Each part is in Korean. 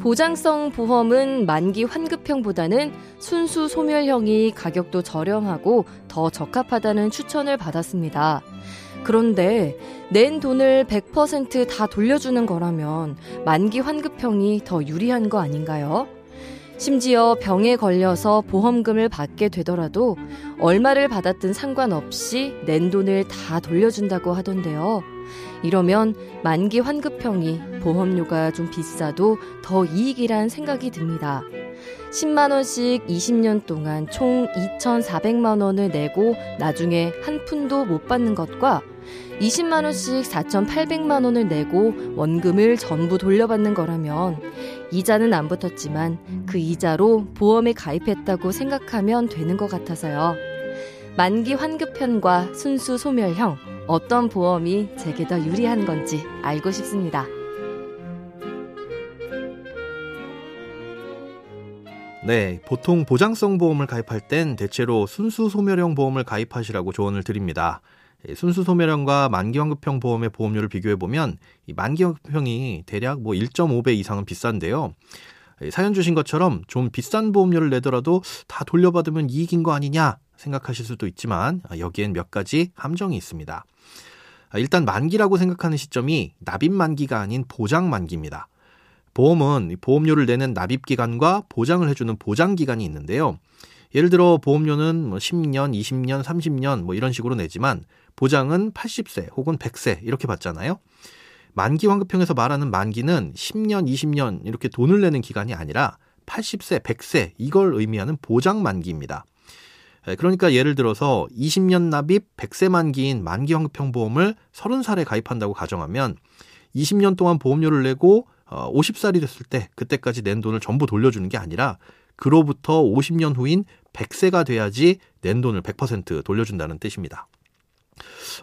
보장성 보험은 만기 환급형보다는 순수 소멸형이 가격도 저렴하고 더 적합하다는 추천을 받았습니다. 그런데 낸 돈을 100%다 돌려주는 거라면 만기 환급형이 더 유리한 거 아닌가요? 심지어 병에 걸려서 보험금을 받게 되더라도 얼마를 받았든 상관없이 낸 돈을 다 돌려준다고 하던데요. 이러면 만기 환급형이 보험료가 좀 비싸도 더 이익이란 생각이 듭니다. 10만원씩 20년 동안 총 2,400만원을 내고 나중에 한 푼도 못 받는 것과 20만원씩 4,800만원을 내고 원금을 전부 돌려받는 거라면 이자는 안 붙었지만 그 이자로 보험에 가입했다고 생각하면 되는 것 같아서요. 만기 환급형과 순수 소멸형, 어떤 보험이 제게 더 유리한 건지 알고 싶습니다. 네, 보통 보장성 보험을 가입할 땐 대체로 순수 소멸형 보험을 가입하시라고 조언을 드립니다. 예, 순수 소멸형과 만기환급형 보험의 보험료를 비교해 보면 이 만기환급형이 대략 뭐 1.5배 이상은 비싼데요. 예, 사연 주신 것처럼 좀 비싼 보험료를 내더라도 다 돌려받으면 이익인 거 아니냐 생각하실 수도 있지만 아, 여기엔 몇 가지 함정이 있습니다. 아, 일단 만기라고 생각하는 시점이 납입 만기가 아닌 보장 만기입니다. 보험은 보험료를 내는 납입 기간과 보장을 해주는 보장 기간이 있는데요. 예를 들어 보험료는 뭐 10년, 20년, 30년 뭐 이런 식으로 내지만 보장은 80세 혹은 100세 이렇게 받잖아요. 만기 환급형에서 말하는 만기는 10년, 20년 이렇게 돈을 내는 기간이 아니라 80세, 100세 이걸 의미하는 보장 만기입니다. 그러니까 예를 들어서 20년 납입 100세 만기인 만기 환급형 보험을 30살에 가입한다고 가정하면 20년 동안 보험료를 내고 50살이 어, 됐을 때 그때까지 낸 돈을 전부 돌려주는 게 아니라 그로부터 50년 후인 100세가 돼야지 낸 돈을 100% 돌려준다는 뜻입니다.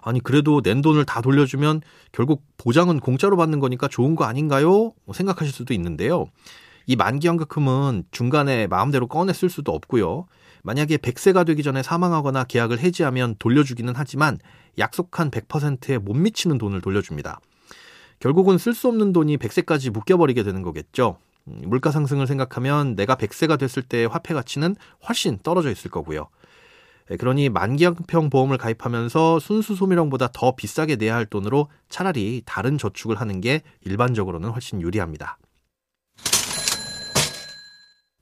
아니 그래도 낸 돈을 다 돌려주면 결국 보장은 공짜로 받는 거니까 좋은 거 아닌가요? 뭐 생각하실 수도 있는데요. 이 만기 연금은 중간에 마음대로 꺼내 쓸 수도 없고요. 만약에 100세가 되기 전에 사망하거나 계약을 해지하면 돌려주기는 하지만 약속한 100%에 못 미치는 돈을 돌려줍니다. 결국은 쓸 수 없는 돈이 100세까지 묶여버리게 되는 거겠죠. 음, 물가 상승을 생각하면 내가 100세가 됐을 때의 화폐 가치는 훨씬 떨어져 있을 거고요. 예, 그러니 만기형평 보험을 가입하면서 순수 소멸형보다 더 비싸게 내야 할 돈으로 차라리 다른 저축을 하는 게 일반적으로는 훨씬 유리합니다.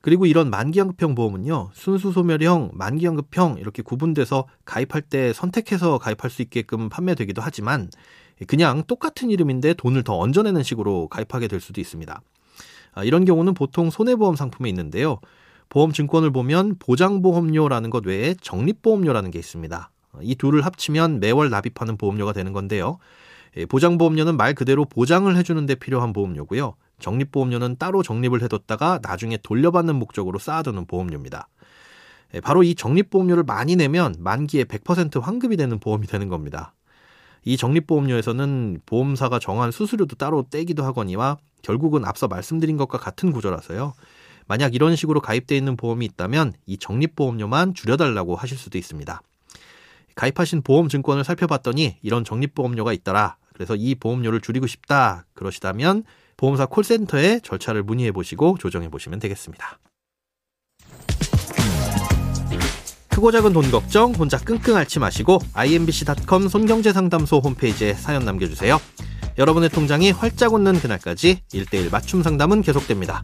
그리고 이런 만기연급형 보험은요, 순수소멸형, 만기연급형 이렇게 구분돼서 가입할 때 선택해서 가입할 수 있게끔 판매되기도 하지만 그냥 똑같은 이름인데 돈을 더 얹어내는 식으로 가입하게 될 수도 있습니다. 아, 이런 경우는 보통 손해보험 상품에 있는데요. 보험 증권을 보면 보장보험료라는 것 외에 적립보험료라는 게 있습니다. 이 둘을 합치면 매월 납입하는 보험료가 되는 건데요. 예, 보장보험료는 말 그대로 보장을 해주는 데 필요한 보험료고요. 적립보험료는 따로 적립을 해뒀다가 나중에 돌려받는 목적으로 쌓아두는 보험료입니다. 예, 바로 이 적립보험료를 많이 내면 만기에 100% 환급이 되는 보험이 되는 겁니다. 이 적립보험료에서는 보험사가 정한 수수료도 따로 떼기도 하거니와 결국은 앞서 말씀드린 것과 같은 구조라서요. 만약 이런 식으로 가입돼 있는 보험이 있다면 이 적립보험료만 줄여달라고 하실 수도 있습니다. 가입하신 보험 증권을 살펴봤더니 이런 적립보험료가 있더라. 그래서 이 보험료를 줄이고 싶다. 그러시다면 보험사 콜센터에 절차를 문의해 보시고 조정해 보시면 되겠습니다. 크고 작은 돈 걱정 혼자 끙끙 앓지 마시고 imbc.com 손경제상담소 홈페이지에 사연 남겨주세요. 여러분의 통장이 활짝 웃는 그날까지 1대1 맞춤 상담은 계속됩니다.